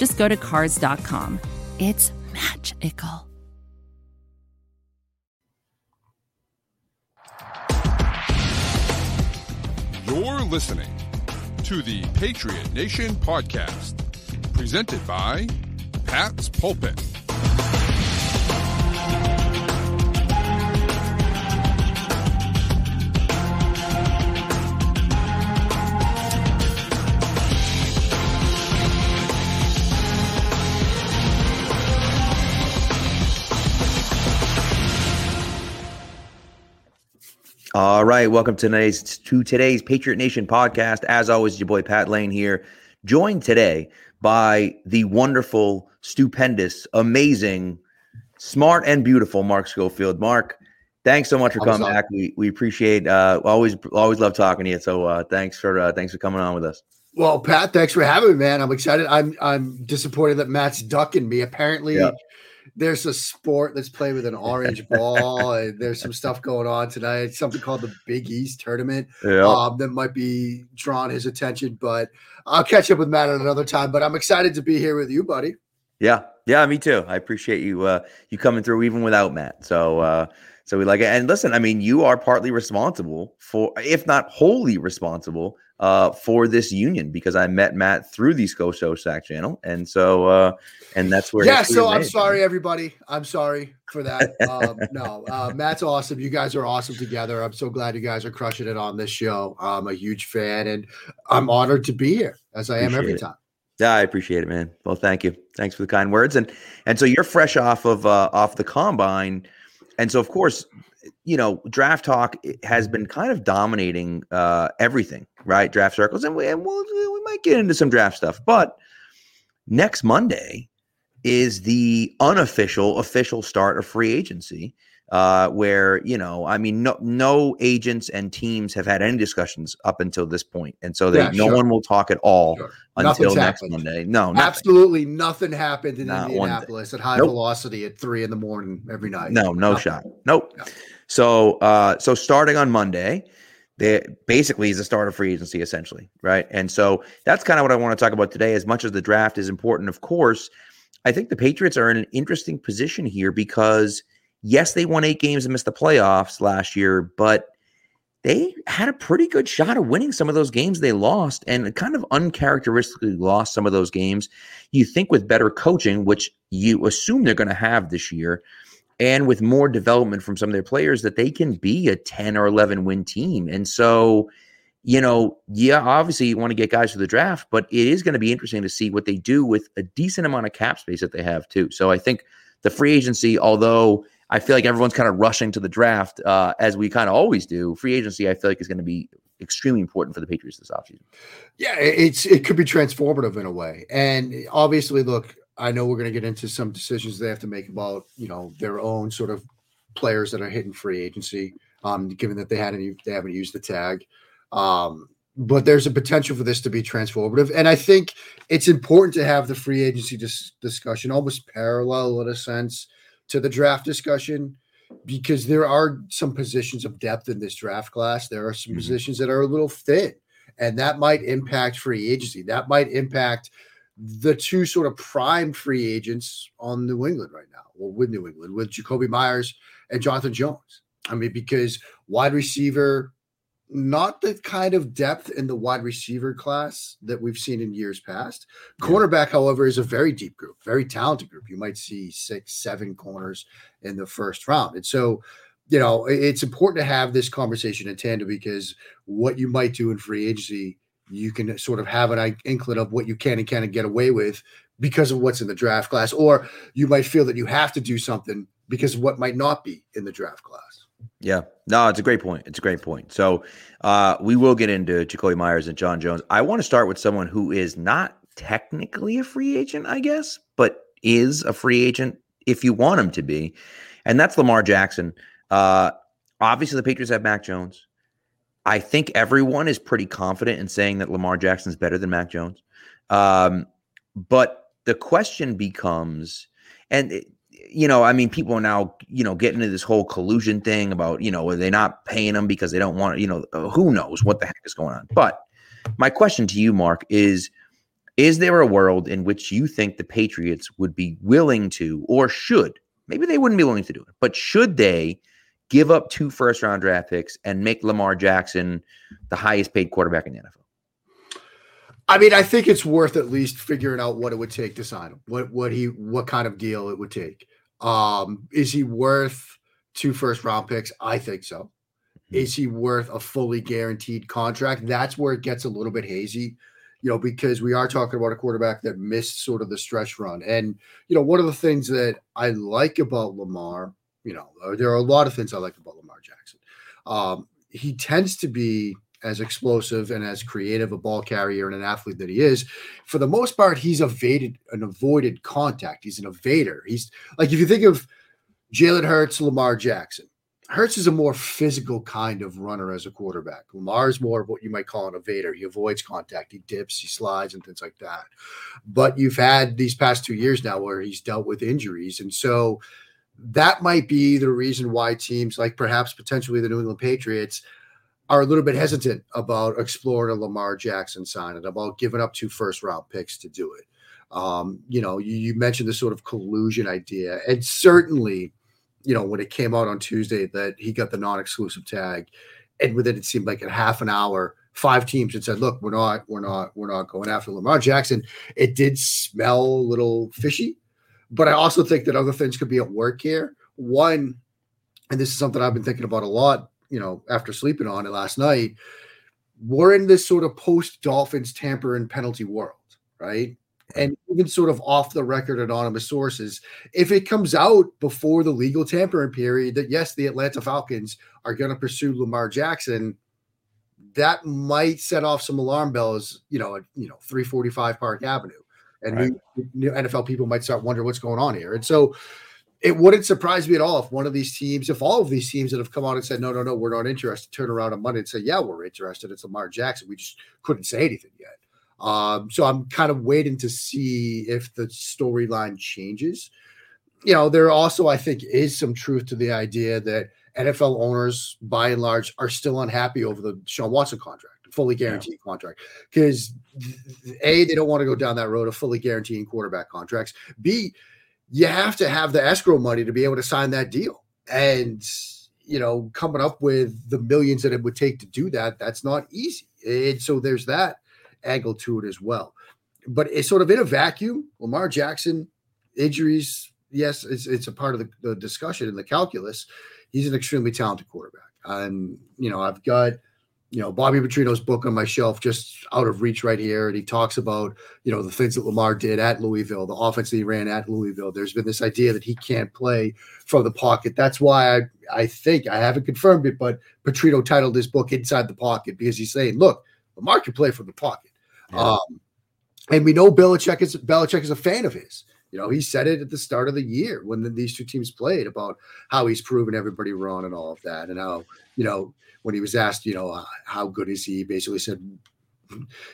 just go to Cars.com. It's magical. You're listening to the Patriot Nation podcast, presented by Pat's Pulpit. All right, welcome to today's to today's Patriot Nation podcast. As always, your boy Pat Lane here, joined today by the wonderful, stupendous, amazing, smart, and beautiful Mark Schofield. Mark, thanks so much for coming back. We we appreciate uh always always love talking to you. So uh thanks for uh thanks for coming on with us. Well, Pat, thanks for having me, man. I'm excited. I'm I'm disappointed that Matt's ducking me. Apparently, yeah there's a sport that's played with an orange ball. and there's some stuff going on tonight. Something called the Big East tournament yeah. um, that might be drawing his attention. But I'll catch up with Matt at another time. But I'm excited to be here with you, buddy. Yeah, yeah, me too. I appreciate you uh, you coming through even without Matt. So uh, so we like it. And listen, I mean, you are partly responsible for, if not wholly responsible, uh, for this union because I met Matt through the Scotia Sack channel, and so uh, and that's where. Yeah, so I'm sorry, everybody. I'm sorry for that. Um, no, uh, Matt's awesome. You guys are awesome together. I'm so glad you guys are crushing it on this show. I'm a huge fan, and I'm honored to be here as I am every it. time. Yeah, I appreciate it, man. Well, thank you. Thanks for the kind words, and and so you're fresh off of uh, off the combine, and so of course you know, draft talk has been kind of dominating uh, everything, right? Draft circles, and we and we'll, we might get into some draft stuff. But next Monday is the unofficial official start of free agency, uh, where you know, I mean, no no agents and teams have had any discussions up until this point, and so they, yeah, no sure. one will talk at all sure. until next happened. Monday. No, nothing. absolutely nothing happened in Not Indianapolis at high nope. velocity at three in the morning every night. No, no nothing. shot. Nope. So, uh, so starting on Monday, they basically is the start of free agency essentially, right? And so that's kind of what I want to talk about today. As much as the draft is important, of course, I think the Patriots are in an interesting position here because yes, they won eight games and missed the playoffs last year, but they had a pretty good shot of winning some of those games they lost and kind of uncharacteristically lost some of those games. You think with better coaching, which you assume they're going to have this year, and with more development from some of their players that they can be a 10 or 11 win team. And so, you know, yeah, obviously you want to get guys for the draft, but it is going to be interesting to see what they do with a decent amount of cap space that they have too. So I think the free agency, although I feel like everyone's kind of rushing to the draft uh, as we kind of always do, free agency I feel like is going to be extremely important for the Patriots this offseason. Yeah, it's it could be transformative in a way. And obviously, look, I know we're going to get into some decisions they have to make about you know their own sort of players that are hitting free agency, um, given that they hadn't they haven't used the tag. Um, but there's a potential for this to be transformative, and I think it's important to have the free agency dis- discussion almost parallel in a sense to the draft discussion because there are some positions of depth in this draft class. There are some mm-hmm. positions that are a little thin, and that might impact free agency. That might impact the two sort of prime free agents on New England right now, or with New England, with Jakobi Meyers and Jonathan Jones. I mean, because wide receiver, not the kind of depth in the wide receiver class that we've seen in years past. Yeah. Cornerback, however, is a very deep group, very talented group. You might see six, seven corners in the first round. And so, you know, it's important to have this conversation in tandem because what you might do in free agency you can sort of have an inkling of what you can and can't get away with because of what's in the draft class, or you might feel that you have to do something because of what might not be in the draft class. Yeah, no, it's a great point. It's a great point. So uh, we will get into Jakobi Meyers and John Jones. I want to start with someone who is not technically a free agent, I guess, but is a free agent if you want him to be, and that's Lamar Jackson. Uh, obviously, the Patriots have Mac Jones. I think everyone is pretty confident in saying that Lamar Jackson is better than Mac Jones. Um, but the question becomes, and it, you know, I mean, people are now, you know, getting into this whole collusion thing about, you know, are they not paying them because they don't want, you know, uh, who knows what the heck is going on. But my question to you, Mark, is is there a world in which you think the Patriots would be willing to or should, maybe they wouldn't be willing to do it, but should they give up two first round draft picks and make Lamar Jackson the highest paid quarterback in the NFL? I mean, I think it's worth at least figuring out what it would take to sign him. What what he what kind of deal it would take. Um, is he worth two first round picks? I think so. Hmm. Is he worth a fully guaranteed contract? That's where it gets a little bit hazy, you know, because we are talking about a quarterback that missed sort of the stretch run. And, you know, one of the things that I like about Lamar, you know, uh, there are a lot of things I like about Lamar Jackson. Um, he tends to be as explosive and as creative a ball carrier and an athlete that he is, for the most part, he's evaded an avoided contact. He's an evader. He's like if you think of Jalen Hurts, Lamar Jackson. Hurts is a more physical kind of runner as a quarterback. Lamar is more of what you might call an evader. He avoids contact, he dips, he slides, and things like that. But you've had these past two years now where he's dealt with injuries. And so that might be the reason why teams like perhaps potentially the New England Patriots are a little bit hesitant about exploring a Lamar Jackson sign and about giving up two first round picks to do it. Um, you know, you, you mentioned the sort of collusion idea, and certainly, you know, when it came out on Tuesday that he got the non exclusive tag, and within it seemed like a half an hour, five teams had said, "Look, we're not, we're not, we're not going after Lamar Jackson." It did smell a little fishy, but I also think that other things could be at work here. One, and this is something I've been thinking about a lot you know, after sleeping on it last night, we're in this sort of post Dolphins tampering penalty world, right? And even sort of off the record anonymous sources, if it comes out before the legal tampering period that yes, the Atlanta Falcons are going to pursue Lamar Jackson, that might set off some alarm bells, you know, at you know 345 Park Avenue, and right. new, new NFL people might start wondering what's going on here. And so, it wouldn't surprise me at all if one of these teams, if all of these teams that have come out and said, no, no, no, we're not interested, turn around on Monday and say, yeah, we're interested. It's Lamar Jackson. We just couldn't say anything yet. Um, so I'm kind of waiting to see if the storyline changes. You know, there also, I think, is some truth to the idea that NFL owners, by and large, are still unhappy over the Deshaun Watson contract, fully guaranteed yeah. contract, because A, they don't want to go down that road of fully guaranteeing quarterback contracts. B, you have to have the escrow money to be able to sign that deal. And, you know, coming up with the millions that it would take to do that, that's not easy. And so there's that angle to it as well. But it's sort of in a vacuum. Lamar Jackson, injuries, yes, it's, it's a part of the, the discussion in the calculus. He's an extremely talented quarterback. And, you know, I've got – you know, Bobby Petrino's book on my shelf, just out of reach right here. And he talks about, you know, the things that Lamar did at Louisville, the offense that he ran at Louisville. There's been this idea that he can't play from the pocket. That's why I, I think, I haven't confirmed it, but Petrino titled his book Inside the Pocket because he's saying, look, Lamar can play from the pocket. Yeah. Um, and we know Belichick is Belichick is a fan of his. You know, he said it at the start of the year when the, these two teams played about how he's proven everybody wrong and all of that, and how you know when he was asked, you know, uh, how good is he, basically said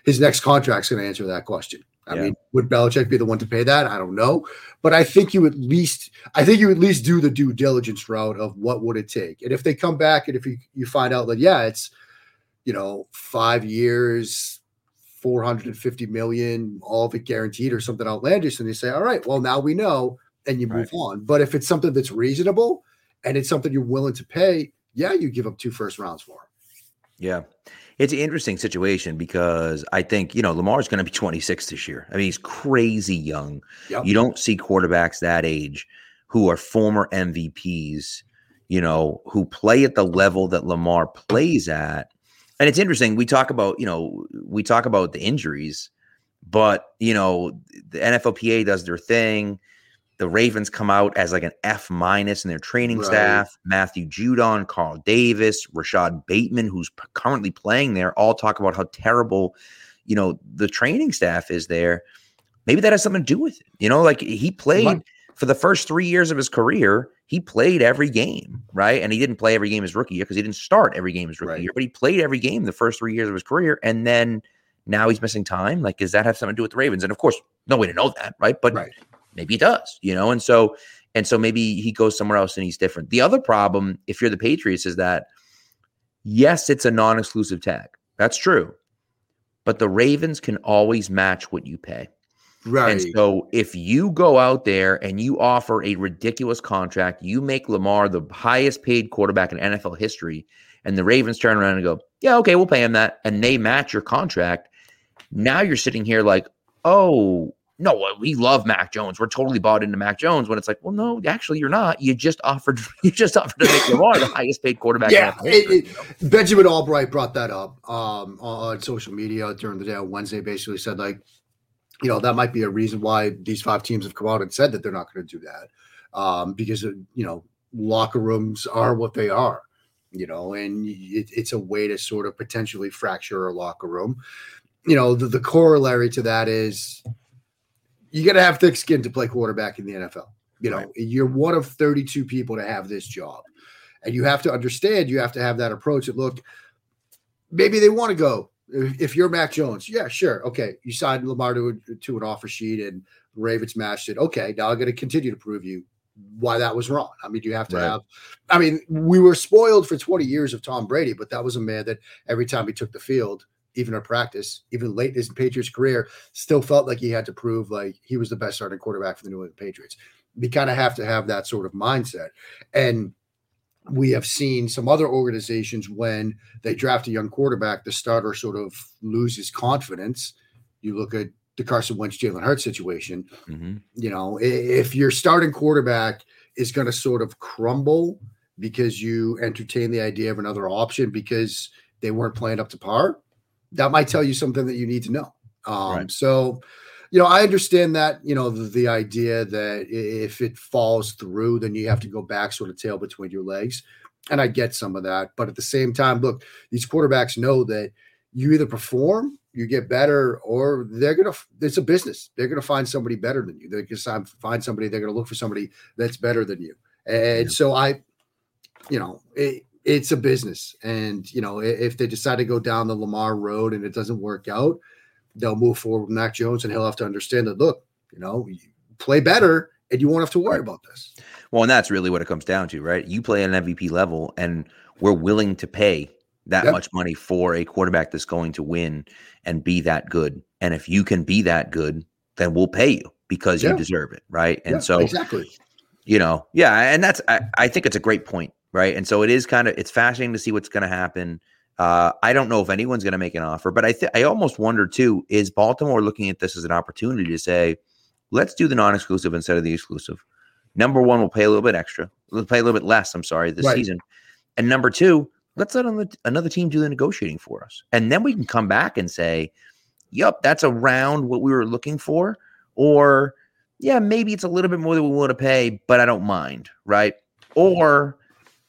his next contract's going to answer that question. I yeah. mean, would Belichick be the one to pay that? I don't know, but I think you at least, I think you at least do the due diligence route of what would it take, and if they come back and if you you find out that yeah, it's you know five years, four hundred and fifty million, all of it guaranteed or something outlandish, and they say, all right, well now we know, and you move right. on. But if it's something that's reasonable and it's something you're willing to pay, yeah, you give up two first rounds for him. Yeah. It's an interesting situation because I think, you know, Lamar's going to be 26 this year. I mean, he's crazy young. Yep. You don't see quarterbacks that age who are former MVPs, you know, who play at the level that Lamar plays at. And it's interesting. We talk about, you know, we talk about the injuries, but, you know, the NFLPA does their thing the Ravens come out as like an F minus in their training right. staff. Matthew Judon, Carl Davis, Rashod Bateman, who's p- currently playing there, all talk about how terrible, you know, the training staff is there. maybe that has something to do with it. You know, like he played for the first three years of his career, he played every game, right? And he didn't play every game his rookie year because he didn't start every game his rookie right. year, but he played every game the first three years of his career. And then now he's missing time. Like, does that have something to do with the Ravens? And of course, no way to know that, right? But right. maybe it does, you know? And so, and so maybe he goes somewhere else and he's different. The other problem, if you're the Patriots, is that yes, it's a non exclusive tag. That's true. But the Ravens can always match what you pay. Right. And so if you go out there and you offer a ridiculous contract, you make Lamar the highest paid quarterback in NFL history, and the Ravens turn around and go, Yeah, okay, we'll pay him that, and they match your contract. Now you're sitting here like, oh, no, we love Mac Jones. We're totally bought into Mac Jones. When it's like, well, no, actually, you're not. You just offered, you just offered to make Lamar the highest paid quarterback. Yeah, it, it, Benjamin Albright brought that up um, on social media during the day on Wednesday. Basically, said like, you know, that might be a reason why these five teams have come out and said that they're not going to do that um, because uh, you know locker rooms are what they are you know, and it, it's a way to sort of potentially fracture a locker room. You know, the, the corollary to that is you got to have thick skin to play quarterback in the NFL. You know, right. you're one of 32 people to have this job. And you have to understand, you have to have that approach that look, maybe they want to go. If you're Mac Jones, yeah, sure. Okay. You signed Lamar to, to an offer sheet and Ravens matched it. Okay. Now I'm going to continue to prove you why that was wrong. I mean, you have to right. have, I mean, we were spoiled for 20 years of Tom Brady, but that was a man that every time he took the field, even in practice, even late in his Patriots career, still felt like he had to prove like he was the best starting quarterback for the New England Patriots. We kind of have to have that sort of mindset. And we have seen some other organizations when they draft a young quarterback, the starter sort of loses confidence. You look at the Carson Wentz Jalen Hurts situation. Mm-hmm. You know, if your starting quarterback is going to sort of crumble because you entertain the idea of another option because they weren't playing up to par, that might tell you something that you need to know. Um, right. So, you know, I understand that, you know, the, the, idea that if it falls through, then you have to go back sort of tail between your legs. And I get some of that. But at the same time, look, these quarterbacks know that you either perform, you get better, or they're going to, it's a business. They're going to find somebody better than you. They're going to find somebody, they're going to look for somebody that's better than you. And so I, you know, it, it's a business. And, you know, if they decide to go down the Lamar road and it doesn't work out, they'll move forward with Mac Jones and he'll have to understand that, look, you know, you play better and you won't have to worry about this. Well, and that's really what it comes down to, right? You play at an MVP level and we're willing to pay that yep. much money for a quarterback that's going to win and be that good. And if you can be that good, then we'll pay you because yeah. you deserve it, right? And yeah, so exactly, you know, yeah, and that's I, I think it's a great point right? And so it is kind of it's fascinating to see what's going to happen. Uh, I don't know if anyone's going to make an offer, but I th- I almost wonder too: is Baltimore looking at this as an opportunity to say, let's do the non-exclusive instead of the exclusive? Number one, we'll pay a little bit extra. We'll pay a little bit less. I'm sorry, this right. season. And number two, let's let another team do the negotiating for us, and then we can come back and say, "Yep, that's around what we were looking for," or "Yeah, maybe it's a little bit more than we want to pay, but I don't mind," right? Or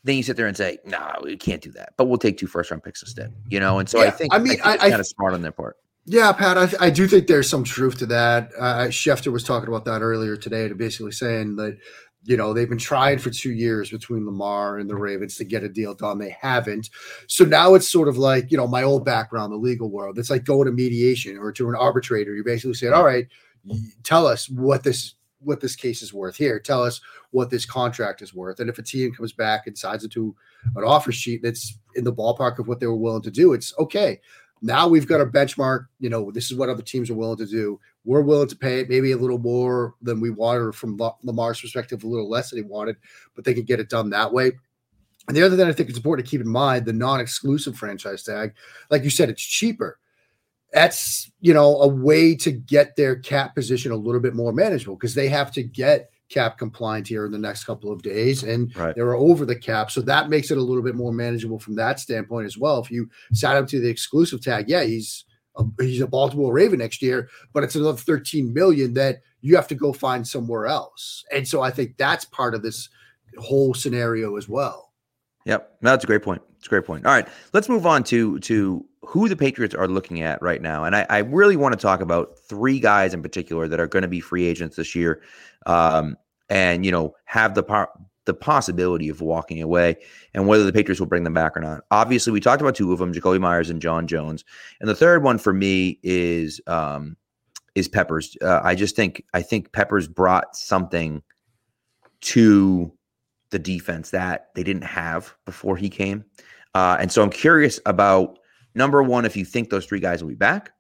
then you sit there and say, "No, nah, we can't do that," but we'll take two first round picks instead. Mm-hmm. You know, and so yeah, I think I mean, I, I kind of smart on their part. Yeah, Pat, I, I, do think there's some truth to that. Uh, uh, Schefter was talking about that earlier today, to basically saying that you know they've been trying for two years between Lamar and the mm-hmm. Ravens to get a deal done. They haven't. So now it's sort of like you know my old background, the legal world. It's like going to mediation or to an arbitrator. You're basically saying, "All right, tell us what this what this case is worth. Here, tell us what this contract is worth. And if a team comes back and signs it to an offer sheet that's in the ballpark of what they were willing to do, it's okay. Now we've got a benchmark. You know, this is what other teams are willing to do. We're willing to pay it maybe a little more than we wanted, from Lamar's perspective, a little less than he wanted, but they can get it done that way. And the other thing I think it's important to keep in mind the non exclusive franchise tag, like you said, it's cheaper that's you know a way to get their cap position a little bit more manageable because they have to get cap compliant here in the next couple of days and right. they're over the cap. So that makes it a little bit more manageable from that standpoint as well. If you sign up to the exclusive tag yeah he's a, he's a baltimore raven next year but it's another 13 million that you have to go find somewhere else. And so i think that's part of this whole scenario as well. Yep. That's a great point. It's a great point. All right. Let's move on to to who the Patriots are looking at right now, and I, I really want to talk about three guys in particular that are going to be free agents this year, um, and you know have the the possibility of walking away, and whether the Patriots will bring them back or not. Obviously, we talked about two of them, Jakobi Meyers and John Jones, and the third one for me is um, is Peppers. Uh, I just think I think Peppers brought something to the defense that they didn't have before he came. Uh, and so I'm curious about number one, if you think those three guys will be back,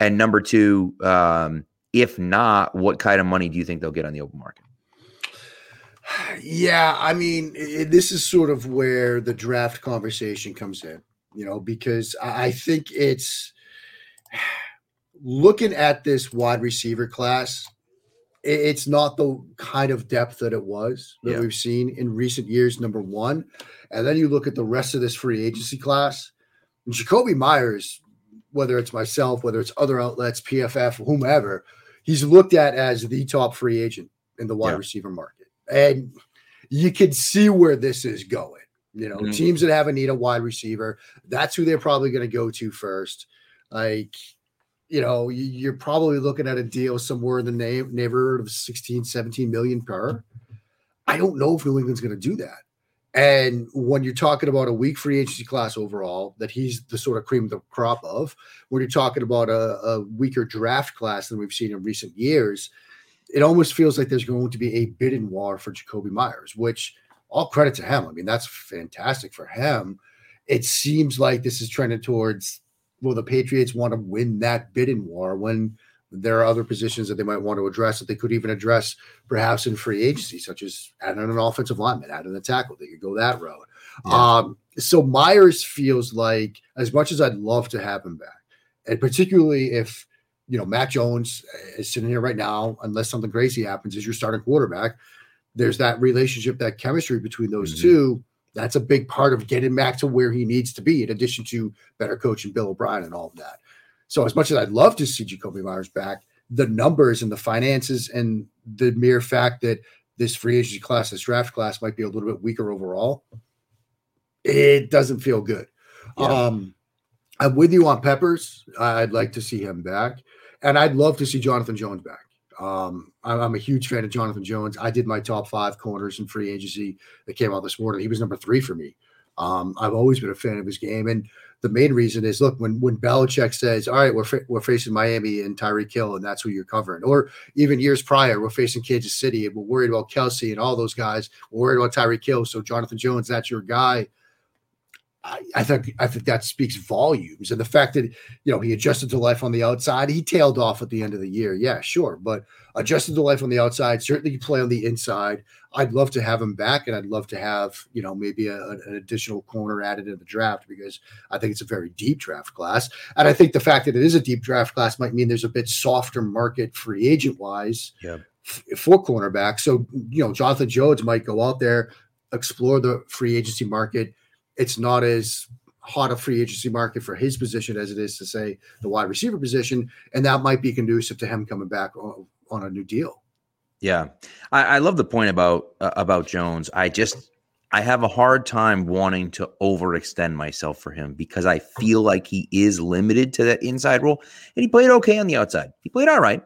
and number two, um, if not, what kind of money do you think they'll get on the open market? Yeah, I mean, it, this is sort of where the draft conversation comes in, you know, because I, think it's looking at this wide receiver class it's not the kind of depth that it was that yeah. we've seen in recent years. Number one, and then you look at the rest of this free agency class. Jakobi Meyers, whether it's myself, whether it's other outlets, PFF, whomever, he's looked at as the top free agent in the wide yeah. receiver market, and you can see where this is going. You know, mm-hmm. teams that have a need a wide receiver, that's who they're probably going to go to first. Like you know, you're probably looking at a deal somewhere in the neighborhood of 16, 17 million per. I don't know if New England's going to do that. And when you're talking about a weak free agency class overall, that he's the sort of cream of the crop of, when you're talking about a, a weaker draft class than we've seen in recent years, it almost feels like there's going to be a bidding war for Jakobi Meyers, which all credit to him. I mean, that's fantastic for him. It seems like this is trending towards well, the Patriots want to win that bidding war when there are other positions that they might want to address that they could even address perhaps in free agency, such as adding an offensive lineman, adding a tackle. They could go that road. Yeah. Um, so Meyers feels like, as much as I'd love to have him back, and particularly if you know Mac Jones is sitting here right now, unless something crazy happens, is your starting quarterback. There's that relationship, that chemistry between those mm-hmm. two that's a big part of getting back to where he needs to be, in addition to better coaching Bill O'Brien and all of that. So, as much as I'd love to see Jakobi Meyers back, the numbers and the finances and the mere fact that this free agency class, this draft class, might be a little bit weaker overall, it doesn't feel good. Yeah. Um, I'm with you on Peppers. I'd like to see him back, and I'd love to see Jonathan Jones back. Um, I'm a huge fan of Jonathan Jones. I did my top five corners in free agency that came out this morning. He was number three for me. Um, I've always been a fan of his game, and the main reason is look when when Belichick says, "All right, we're fa- we're facing Miami and Tyreek Hill, and that's who you're covering," or even years prior, we're facing Kansas City and we're worried about Kelce and all those guys. We're worried about Tyreek Hill, so Jonathan Jones, that's your guy. I, I think I think that speaks volumes, and the fact that you know he adjusted to life on the outside, he tailed off at the end of the year. Yeah, sure, but adjusted to life on the outside, certainly you play on the inside. I'd love to have him back, and I'd love to have you know maybe a, an additional corner added in the draft because I think it's a very deep draft class, and I think the fact that it is a deep draft class might mean there's a bit softer market free agent wise. Yeah. For cornerback, so you know Jonathan Jones might go out there, explore the free agency market, it's not as hot a free agency market for his position as it is to say the wide receiver position, and that might be conducive to him coming back on, on a new deal. Yeah, I, I love the point about uh, about Jones. I just I have a hard time wanting to overextend myself for him because I feel like he is limited to that inside role, and he played okay on the outside. He played all right,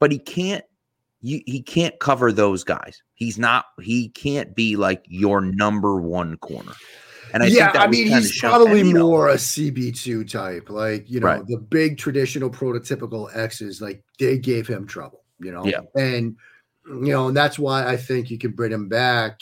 but he can't. You, he can't cover those guys. He's not. He can't be like your number one corner. And I yeah, I mean, he's probably more a CB2 type, like, you know, right. the big traditional prototypical X's, like they gave him trouble, you know? Yeah. And, you know, and that's why I think you can bring him back,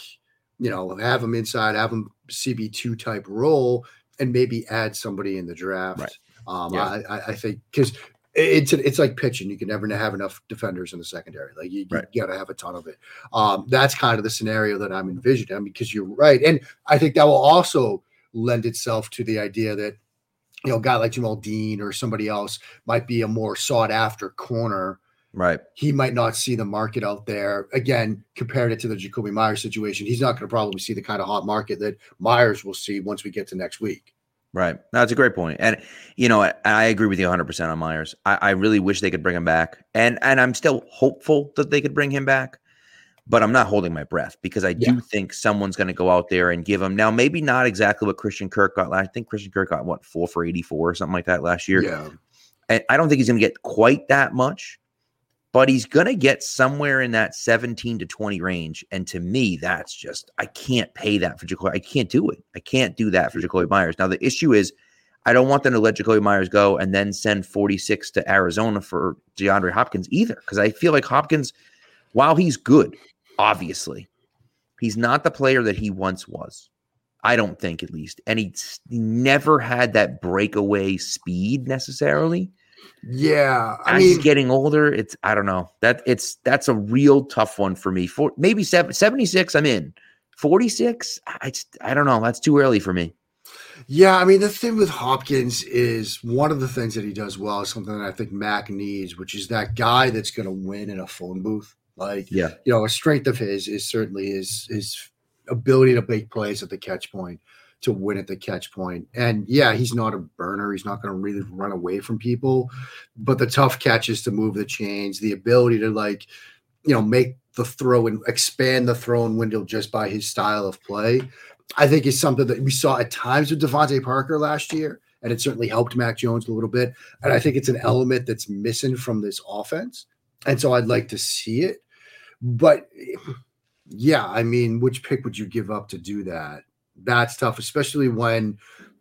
you know, have him inside, have him CB2 type role, and maybe add somebody in the draft. Right. Um, yeah. I, I think because it's it's like pitching. You can never have enough defenders in the secondary. Like you, right. you got to have a ton of it. Um, that's kind of the scenario that I'm envisioning because you're right, and I think that will also lend itself to the idea that you know, a guy like Jamel Dean or somebody else might be a more sought after corner. Right. He might not see the market out there. Again, compared it to the Jakobi Meyers situation, he's not going to probably see the kind of hot market that Meyers will see once we get to next week. Right. That's a great point. And, you know, I agree with you 100% on Meyers. I, I really wish they could bring him back. And, and I'm still hopeful that they could bring him back. but I'm not holding my breath because I do think someone's going to go out there and give him now. Maybe not exactly what Christian Kirk got. last- I think Christian Kirk got what four for 84 or something like that last year. Yeah. And I don't think he's going to get quite that much, but he's going to get somewhere in that 17 to 20 range. And to me, that's just, I can't pay that for Jakobi. I can't do it. I can't do that for Jakobi Meyers. Now, the issue is, I don't want them to let Jakobi Meyers go and then send 46 to Arizona for DeAndre Hopkins either. Because I feel like Hopkins, while he's good, obviously, he's not the player that he once was. I don't think, at least. And he, s- he never had that breakaway speed necessarily Yeah. I as mean, he's getting older, it's I don't know. That it's that's a real tough one for me. For maybe seven, 76, I'm in. 46, I just, I don't know. That's too early for me. Yeah, I mean the thing with Hopkins is one of the things that he does well is something that I think Mac needs, which is that guy that's going to win in a phone booth. Like, Yeah. you know, a strength of his is certainly his his ability to make plays at the catch point, to win at the catch point. And yeah, he's not a burner. He's not going to really run away from people, but the tough catches to move the chains, the ability to like, you know, make the throw and expand the throwing window just by his style of play. I think is something that we saw at times with DeVante Parker last year, and it certainly helped Mac Jones a little bit. And I think it's an element that's missing from this offense. And so I'd like to see it. But yeah, I mean, which pick would you give up to do that? That's tough, especially when,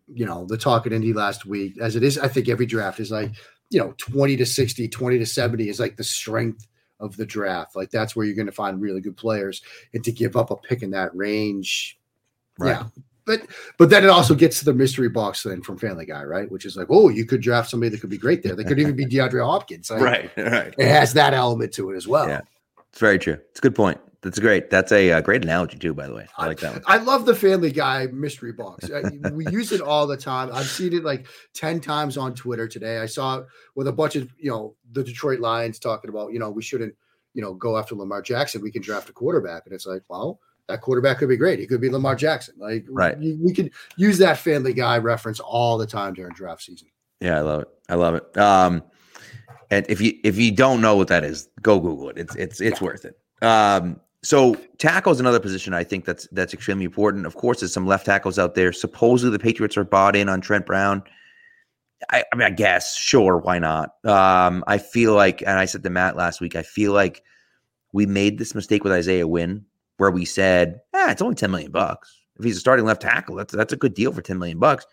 you know, the talk at Indy last week, as it is, I think every draft is like, you know, 20 to 60, 20 to 70 is like the strength of the draft. Like that's where you're going to find really good players. And to give up a pick in that range, yeah. But but then it also gets to the mystery box then from Family Guy, right? Which is like, oh, you could draft somebody that could be great there. They could even be DeAndre Hopkins. Like, right. It has that element to it as well. Yeah. It's very true. It's a good point. That's great. That's a uh, great analogy too, by the way. I like that one. I love the Family Guy mystery box. I- we use it all the time. I've seen it like 10 times on Twitter today. I saw it with a bunch of, you know, the Detroit Lions talking about, you know, we shouldn't, you know, go after Lamar Jackson. We can draft a quarterback. And it's like, well, that quarterback could be great. He could be Lamar Jackson. Like, Right. we, we could use that Family Guy reference all the time during draft season. Yeah, I love it. I love it. Um, and if you if you don't know what that is, go Google it. It's it's it's worth it. Um, so tackle is another position I think that's that's extremely important. Of course, there's some left tackles out there. Supposedly the Patriots are bought in on Trent Brown. I, I mean, I guess sure, why not? Um, I feel like, and I said to Matt last week, I feel like we made this mistake with Isaiah Wynn, where we said, ah, it's only ten million bucks. If he's a starting left tackle, that's that's a good deal for ten million bucks.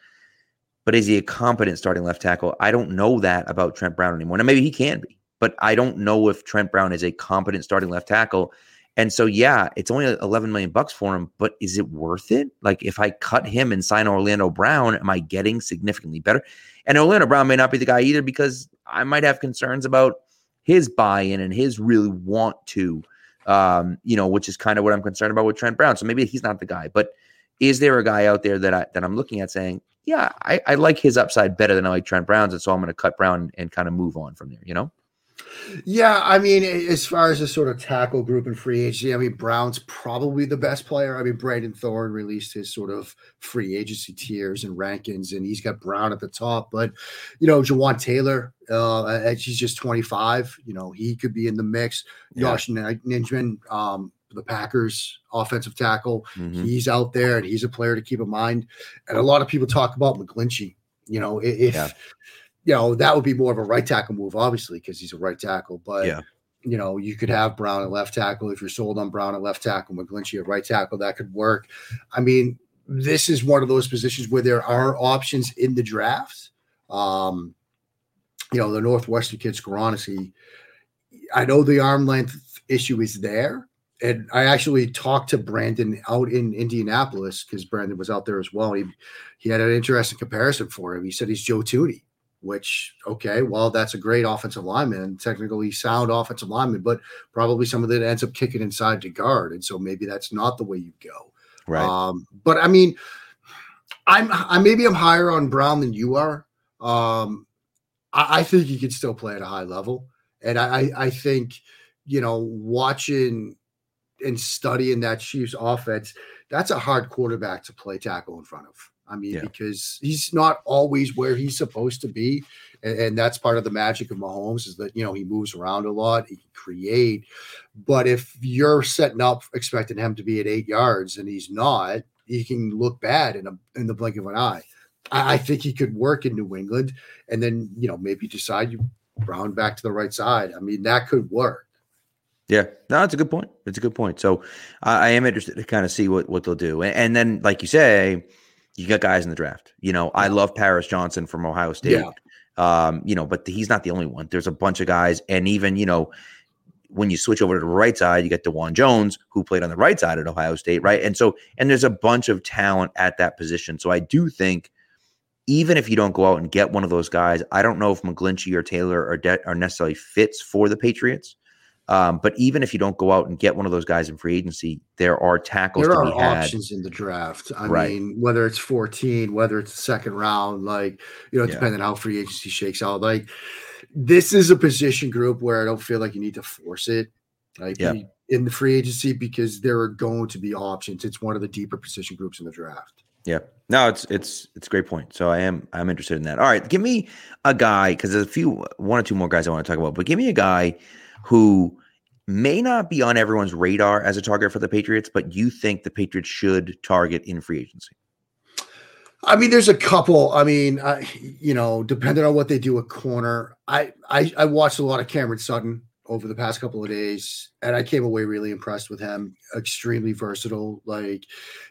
But is he a competent starting left tackle? I don't know that about Trent Brown anymore. Now maybe he can be, but I don't know if Trent Brown is a competent starting left tackle. And so, yeah, it's only 11 million bucks for him, but is it worth it? Like, if I cut him and sign Orlando Brown, am I getting significantly better? And Orlando Brown may not be the guy either because I might have concerns about his buy-in and his really want to, um, you know, which is kind of what I'm concerned about with Trent Brown. So maybe he's not the guy. But is there a guy out there that I that I'm looking at saying, yeah, I, I like his upside better than I like Trent Brown's, and so I'm going to cut Brown and kind of move on from there. You know? Yeah, I mean, as far as the sort of tackle group and free agency, I mean, Brown's probably the best player. I mean, Brandon Thorne released his sort of free agency tiers and rankings, and he's got Brown at the top. But you know, Jawaan Taylor, uh, he's just 25. You know, he could be in the mix. Yeah. Josh Nin- Nijman, um, the Packers offensive tackle, Mhm. he's out there, and he's a player to keep in mind. And a lot of people talk about McGlinchey. You know, if Yeah. You know that would be more of a right tackle move, obviously, because he's a right tackle. But Yeah. you know, you could have Brown at left tackle if you're sold on Brown at left tackle, McGlinchey at right tackle. That could work. I mean, this is one of those positions where there are options in the draft. Um, you know, the Northwestern kid Skoronski, I know the arm length issue is there. And I actually talked to Brandon out in Indianapolis because Brandon was out there as well. He he had an interesting comparison for him. He said he's Joe Thuney, which okay, well, that's a great offensive lineman, technically sound offensive lineman, but probably some of that ends up kicking inside to guard. And so maybe that's not the way you go. Right. Um, but I mean, I'm I maybe I'm higher on Brown than you are. Um, I, I think he can still play at a high level, and I I, I think you know watching and studying that Chiefs offense, that's a hard quarterback to play tackle in front of. I mean, Yeah. because he's not always where he's supposed to be. And, and that's part of the magic of Mahomes is that, you know, he moves around a lot, he can create. But if you're setting up expecting him to be at eight yards and he's not, he can look bad in a in the blink of an eye. I, I think he could work in New England and then, you know, maybe decide you round back to the right side. I mean, that could work. Yeah, no, that's a good point. It's a good point. So I I am interested to kind of see what what they'll do, and, and then like you say, you got guys in the draft. You know, I love Paris Johnson from Ohio State. Yeah. Um, you know, but he's not the only one. There's a bunch of guys, and even you know, when you switch over to the right side, you get Dawand Jones, who played on the right side at Ohio State, right? And so, and there's a bunch of talent at that position. So I do think, even if you don't go out and get one of those guys, I don't know if McGlinchey or Taylor are de- are necessarily fits for the Patriots. Um, but even if you don't go out and get one of those guys in free agency, there are tackles There to are be had. options in the draft. I Right. mean, whether it's 14, whether it's the second round, like, you know, Yeah. depending on how free agency shakes out. Like, this is a position group where I don't feel like you need to force it. Like, Yeah. in the free agency, because there are going to be options. It's one of the deeper position groups in the draft. Yeah. No, it's it's it's a great point. So I am I'm interested in that. All right, give me a guy because there's a few one or two more guys I want to talk about, but give me a guy who may not be on everyone's radar as a target for the Patriots, but you think the Patriots should target in free agency. I mean, there's a couple. I mean, I, you know, depending on what they do at corner, I, I I watched a lot of Cameron Sutton over the past couple of days, and I came away really impressed with him. Extremely versatile. Like,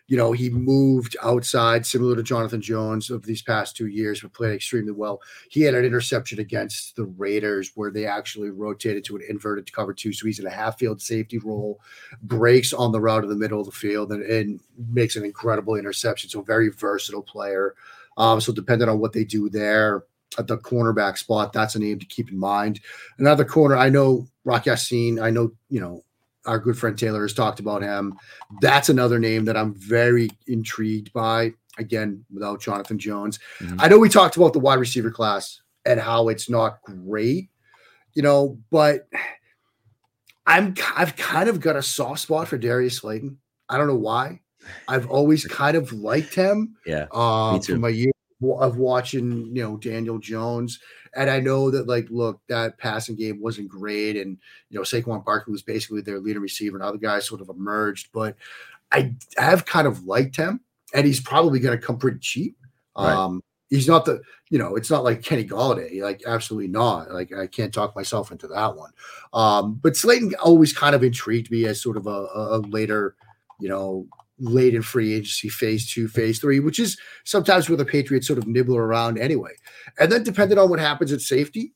you know, he moved outside, similar to Jonathan Jones of these past two years, but played extremely well. He had an interception against the Raiders where they actually rotated to an inverted cover two, so he's in a half field safety role, breaks on the route in the middle of the field, and, and makes an incredible interception. So very versatile player. Um, so depending on what they do there at the cornerback spot, that's a name to keep in mind. Another corner, I know Rock Ya-Sin. I know you know our good friend Taylor has talked about him. That's another name that I'm very intrigued by. Again, without Jonathan Jones, Mhm. I know we talked about the wide receiver class and how it's not great, you know, but I'm I've kind of got a soft spot for Darius Slayton. I don't know why. I've always kind of liked him Yeah. uh, too. from my year of watching, you know, Daniel Jones. And I know that, like, look, that passing game wasn't great. And, you know, Saquon Barkley was basically their leading receiver, and other guys sort of emerged. But I have kind of liked him, and he's probably going to come pretty cheap. Right. Um, he's not the, you know, it's not like Kenny Golladay, like, absolutely not. Like, I can't talk myself into that one. Um, but Slayton always kind of intrigued me as sort of a a later, you know, late in free agency phase two, phase three, which is sometimes where the Patriots sort of nibble around anyway. And then depending on what happens at safety,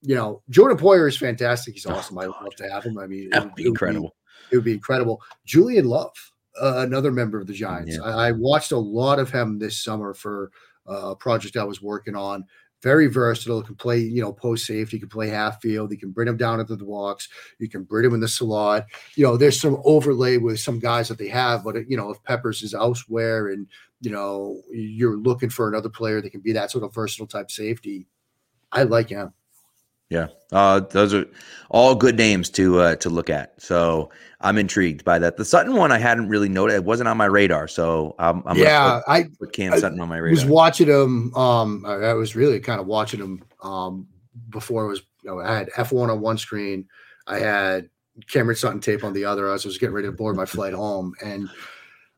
you know, Jordan Poyer is fantastic. He's Oh, awesome. I would love to have him. I mean, That it would be it incredible. it would be incredible. Julian Love, uh, another member of the Giants. Yeah. I, I watched a lot of him this summer for uh, a project I was working on. Very versatile. Can play, you know, post safety. Can play half field. You can bring him down into the blocks. You can bring him in the slot. You know, there's some overlay with some guys that they have, but you know, if Peppers is elsewhere and you know you're looking for another player that can be that sort of versatile type safety, I like him. Yeah, uh, those are all good names to uh, to look at. So I'm intrigued by that. The Sutton one I hadn't really noted; it wasn't on my radar. So I'm, I'm yeah, I gonna put, put Cam I Sutton on my radar. was watching him. Um, I, I was really kind of watching him um, before it was. You know, I had F1 on one screen. I had Cameron Sutton tape on the other. As I was getting ready to board my flight home, and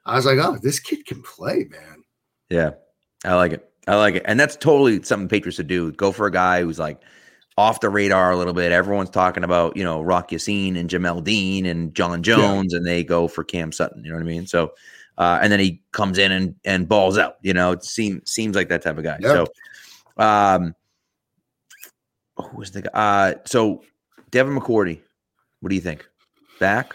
I was like, "Oh, this kid can play, man." Yeah, I like it. I like it, and that's totally something Patriots should do. Go for a guy who's like off the radar a little bit. Everyone's talking about you know Rock Ya-Sin and Jamel Dean and John Jones, and they go for Cam Sutton. You know what I mean? So, uh, and then he comes in and and balls out. You know, it seems seems like that type of guy. Yep. So, um, who was the guy? Uh, so Devin McCourty, what do you think? Back?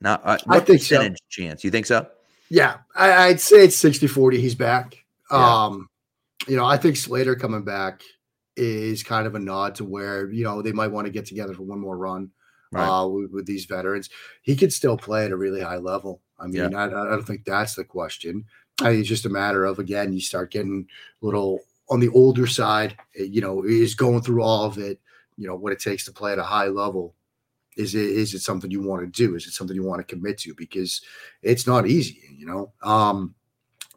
Not. Uh, I think so. chance? You think so? Yeah, I, I'd say it's 60 40. He's back. Yeah. Um, you know, I think Slater coming back is kind of a nod to where, you know, they might want to get together for one more run Right. uh, with, with these veterans. He could still play at a really high level. I mean, Yeah. I, I don't think that's the question. I it's just a matter of, again, you start getting a little on the older side, eh, you know, is going through all of it, you know, what it takes to play at a high level. Is it is it something you want to do? Is it something you want to commit to? Because it's not easy, you know. Um,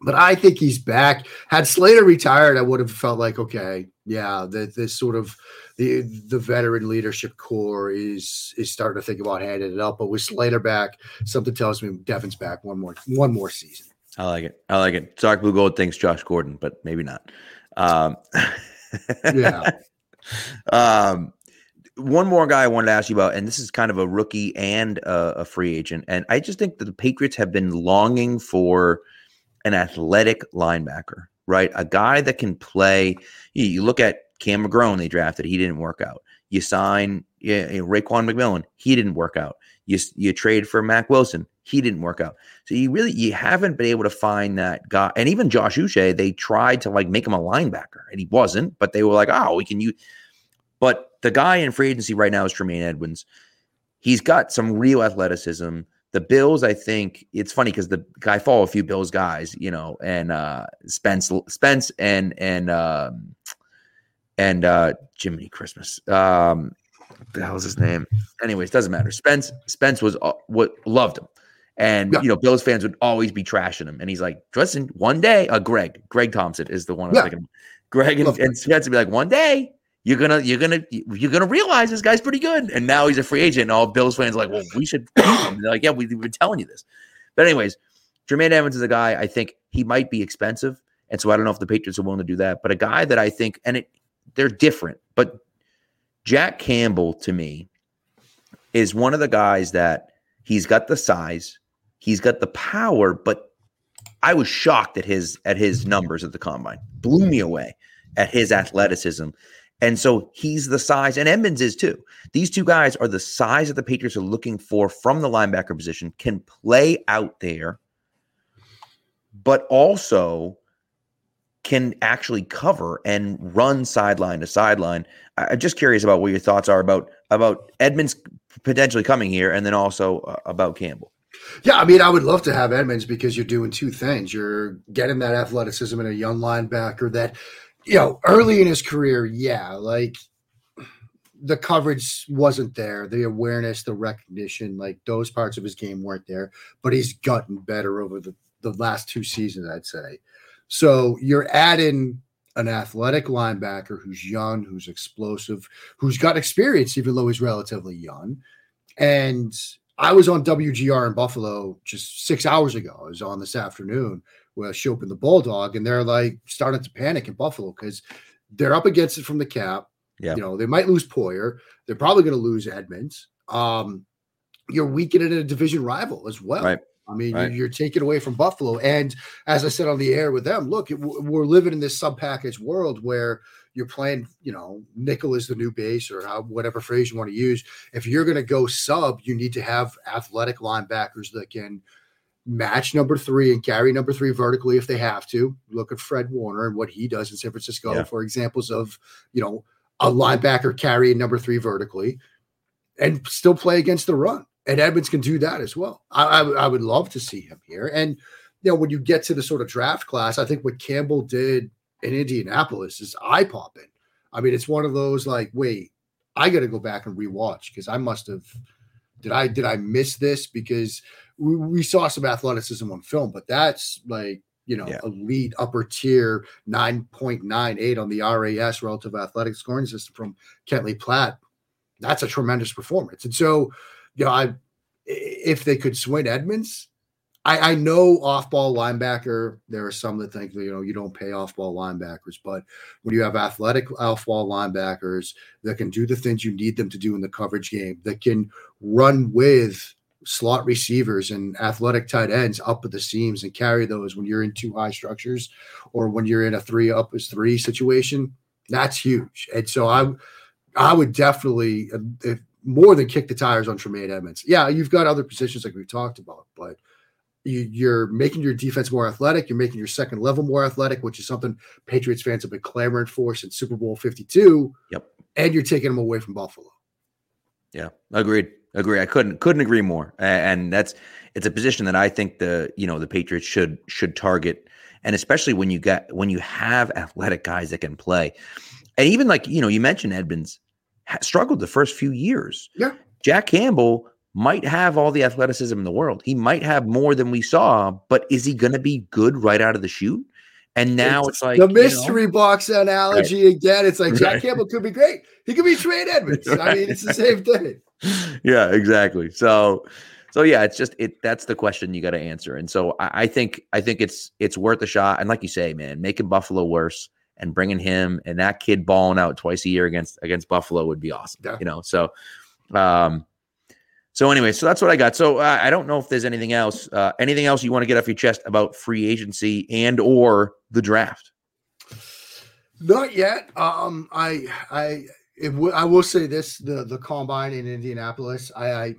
but I think he's back. Had Slater retired, I would have felt like, okay, yeah, that this sort of the the veteran leadership core is is starting to think about handing it up. But with Slater back, something tells me Devin's back one more one more season. I like it. I like it. Dark Blue Gold thinks Josh Gordon, but maybe not. Um, yeah. um, one more guy I wanted to ask you about, and this is kind of a rookie and a, a free agent, and I just think that the Patriots have been longing for an athletic linebacker, right? A guy that can play. You, look at Cam McGrone, they drafted, he didn't work out. You sign yeah, Raekwon McMillan, he didn't work out. You you trade for Mack Wilson, he didn't work out. So you really you haven't been able to find that guy. And even Josh Uche, they tried to like make him a linebacker, and he wasn't. But they were like, oh, we can use. But the guy in free agency right now is Tremaine Edmunds. He's got some real athleticism. The Bills, I think it's funny because the I follow a few Bills guys, you know, and uh Spence, Spence, and and um, and uh Jiminy Christmas. Um, the hell was his name? Anyways, doesn't matter. Spence, Spence was uh, what loved him. And Yeah. you know, Bills fans would always be trashing him. And he's like, listen, one day, uh Greg, Greg Thompson is the one I was Yeah. thinking. Greg and, and Spence would be like, one day you're gonna you're gonna you're gonna realize this guy's pretty good. And now he's a free agent, and all Bills fans like, well, we should. They're like, yeah, we, we've been telling you this. But anyways, Tremaine Edmunds is a guy I think he might be expensive. And so I don't know if the Patriots are willing to do that. But a guy that I think, and it they're different, but Jack Campbell to me is one of the guys that he's got the size, he's got the power, but I was shocked at his at his numbers at the combine. Blew me away at his athleticism. And so he's the size, and Edmunds is too. These two guys are the size that the Patriots are looking for from the linebacker position, can play out there, but also can actually cover and run sideline to sideline. I'm just curious about what your thoughts are about about Edmunds potentially coming here, and then also uh, about Campbell. Yeah, I mean, I would love to have Edmunds because you're doing two things. You're getting that athleticism in a young linebacker that, you know, early in his career, yeah, like the coverage wasn't there, the awareness, the recognition, like those parts of his game weren't there, but he's gotten better over the, the last two seasons, I'd say. So you're adding an athletic linebacker who's young, who's explosive, who's got experience, even though he's relatively young. And I was on WGR in Buffalo just six hours ago. I was on this afternoon with Schopp and the Bulldog, and they're like starting to panic in Buffalo because they're up against it from the cap. Yeah. You know, they might lose Poyer. They're probably going to lose Edmunds. Um, you're weakening a division rival as well. Right. I mean, Right. you're, taking away from Buffalo. And as I said on the air with them, look, it, we're living in this sub package world where you're playing, you know, nickel is the new base or how, whatever phrase you want to use. If you're going to go sub, you need to have athletic linebackers that can match number three and carry number three vertically if they have to. Look at Fred Warner and what he does in San Francisco Yeah. for examples of, you know, a linebacker carrying number three vertically and still play against the run. And Edmunds can do that as well. I, I, I would love to see him here. And, you know, when you get to the sort of draft class, I think what Campbell did in Indianapolis is eye popping. I mean, it's one of those like, wait, I got to go back and rewatch because I must have. Did I did I miss this? Because we, we saw some athleticism on film, but that's like you know Yeah. elite upper tier nine point nine eight on the RAS relative athletic scoring system from Kent Lee Platte. That's a tremendous performance, and so you know I if they could swing Edmunds, I, I know off-ball linebacker. There are some that think you know you don't pay off-ball linebackers, but when you have athletic off-ball linebackers that can do the things you need them to do in the coverage game, that can run with slot receivers and athletic tight ends up at the seams and carry those when you're in two high structures or when you're in a three up is three situation, that's huge. And so I, I would definitely uh, if, more than kick the tires on Tremaine Edmunds. Yeah, you've got other positions like we've talked about, but you, you're making your defense more athletic. You're making your second level more athletic, which is something Patriots fans have been clamoring for since Super Bowl 52. Yep. And you're taking them away from Buffalo. Yeah, I agreed. Agree. I couldn't couldn't agree more. And that's it's a position that I think the you know the Patriots should should target, and especially when you get when you have athletic guys that can play, and even like you know you mentioned Edmunds struggled the first few years. Yeah. Jack Campbell might have all the athleticism in the world. He might have more than we saw, but is he going to be good right out of the chute? And now it's, it's like the mystery you know, box analogy right. again. It's like Jack right. Campbell could be great. He could be Trey Edmunds. right. I mean, it's the same thing. Yeah, exactly. So, so yeah, it's just it. That's the question you got to answer. And so I, I, think I think it's it's worth a shot. And like you say, man, making Buffalo worse and bringing him and that kid balling out twice a year against against Buffalo would be awesome. Yeah. You know, so um, so anyway, so that's what I got. So uh, I don't know if there's anything else, uh, anything else you want to get off your chest about free agency and or the draft. Not yet. Um, I I w- I will say this: the the combine in Indianapolis. I I,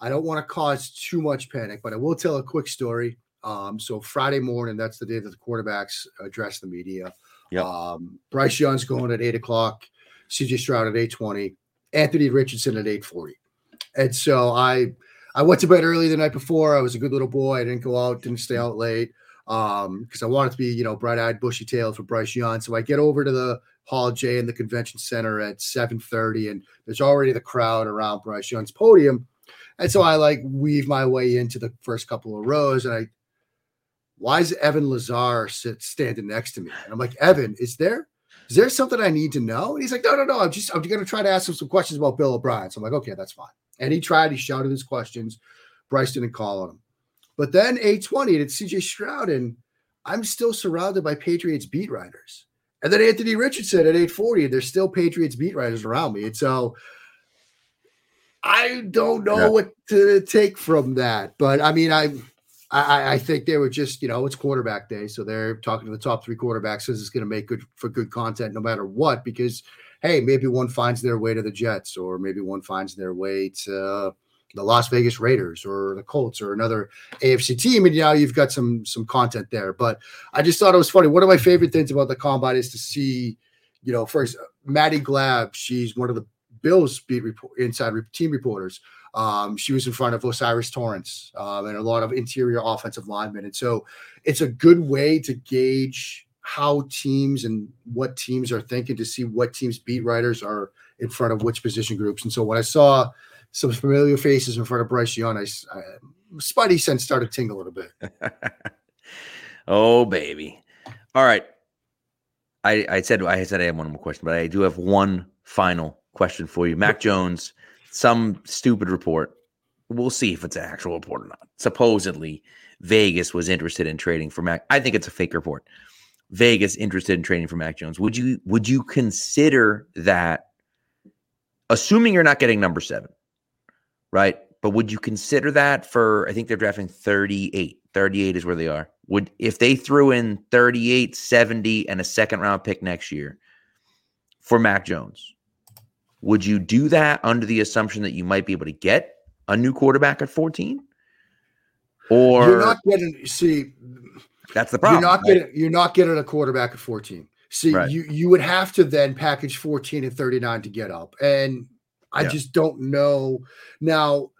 I don't want to cause too much panic, but I will tell a quick story. Um, so Friday morning, that's the day that the quarterbacks address the media. Yep. Um, Bryce Young's going at eight o'clock. CJ Stroud at eight twenty. Anthony Richardson at eight forty. And so I I went to bed early the night before. I was a good little boy. I didn't go out, didn't stay out late um because I wanted to be, you know, bright-eyed, bushy-tailed for Bryce Young. So I get over to the Hall J in the convention center at 7:30 and there's already the crowd around Bryce Young's podium. And so I like weave my way into the first couple of rows and I why is Evan Lazar sit standing next to me? And I'm like, Evan, is there is there something I need to know? And he's like, no, no, no. I'm just I'm gonna try to ask him some questions about Bill O'Brien. So I'm like, okay, that's fine. And he tried, he shouted his questions. Bryce didn't call on him. But then 820, and it's CJ Stroud, and I'm still surrounded by Patriots beat writers. And then Anthony Richardson at 840, And there's still Patriots beat writers around me. And so I don't know yeah. what to take from that. But I mean, I, I I think they were just, you know, it's quarterback day. So they're talking to the top three quarterbacks says it's going to make good for good content no matter what, because hey, maybe one finds their way to the Jets, or maybe one finds their way to the Las Vegas Raiders or the Colts or another AFC team, and now you've got some some content there. But I just thought it was funny. One of my favorite things about the combine is to see, you know, first Maddy Glab. She's one of the Bills beat report, inside team reporters. Um, she was in front of O'Cyrus Torrence um, and a lot of interior offensive linemen, and so it's a good way to gauge how teams and what teams are thinking to see what teams beat writers are in front of which position groups. And so when I saw some familiar faces in front of Bryce Young, I, I Spidey sense started tingle a little bit. oh baby! All right, I, I said I said I have one more question, but I do have one final question for you. Mac Jones, some stupid report. We'll see if it's an actual report or not. Supposedly, Vegas was interested in trading for Mac. I think it's a fake report. Vegas interested in trading for Mac Jones. Would you would you consider that assuming you're not getting number 7, right? But would you consider that for I think they're drafting 38. 38 is where they are. Would if they threw in 38, 70 and a second round pick next year for Mac Jones, would you do that under the assumption that you might be able to get a new quarterback at 14? Or you're not getting see that's the problem. You're not right? getting you're not getting a quarterback at 14. See, right. you you would have to then package 14 and 39 to get up. And I yeah. just don't know. Now,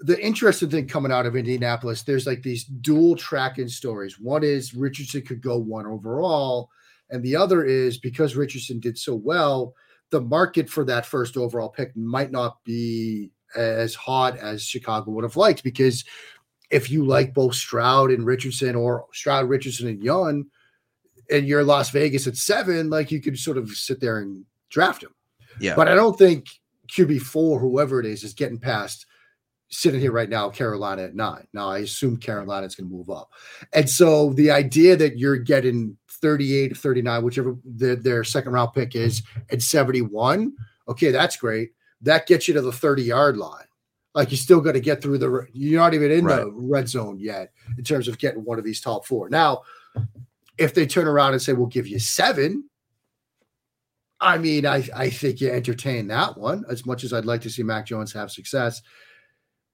the interesting thing coming out of Indianapolis, there's like these dual tracking stories. One is Richardson could go one overall, and the other is because Richardson did so well, the market for that first overall pick might not be as hot as Chicago would have liked because if you like both Stroud and Richardson or Stroud, Richardson, and Young, and you're Las Vegas at seven, like you could sort of sit there and draft him. Yeah. But I don't think QB four, whoever it is, is getting past sitting here right now, Carolina at nine. Now I assume Carolina's going to move up. And so the idea that you're getting 38 or 39, whichever the, their second round pick is, at 71, okay, that's great. That gets you to the 30 yard line. Like you still got to get through the. You're not even in right. the red zone yet in terms of getting one of these top four. Now, if they turn around and say we'll give you seven, I mean, I I think you entertain that one as much as I'd like to see Mac Jones have success.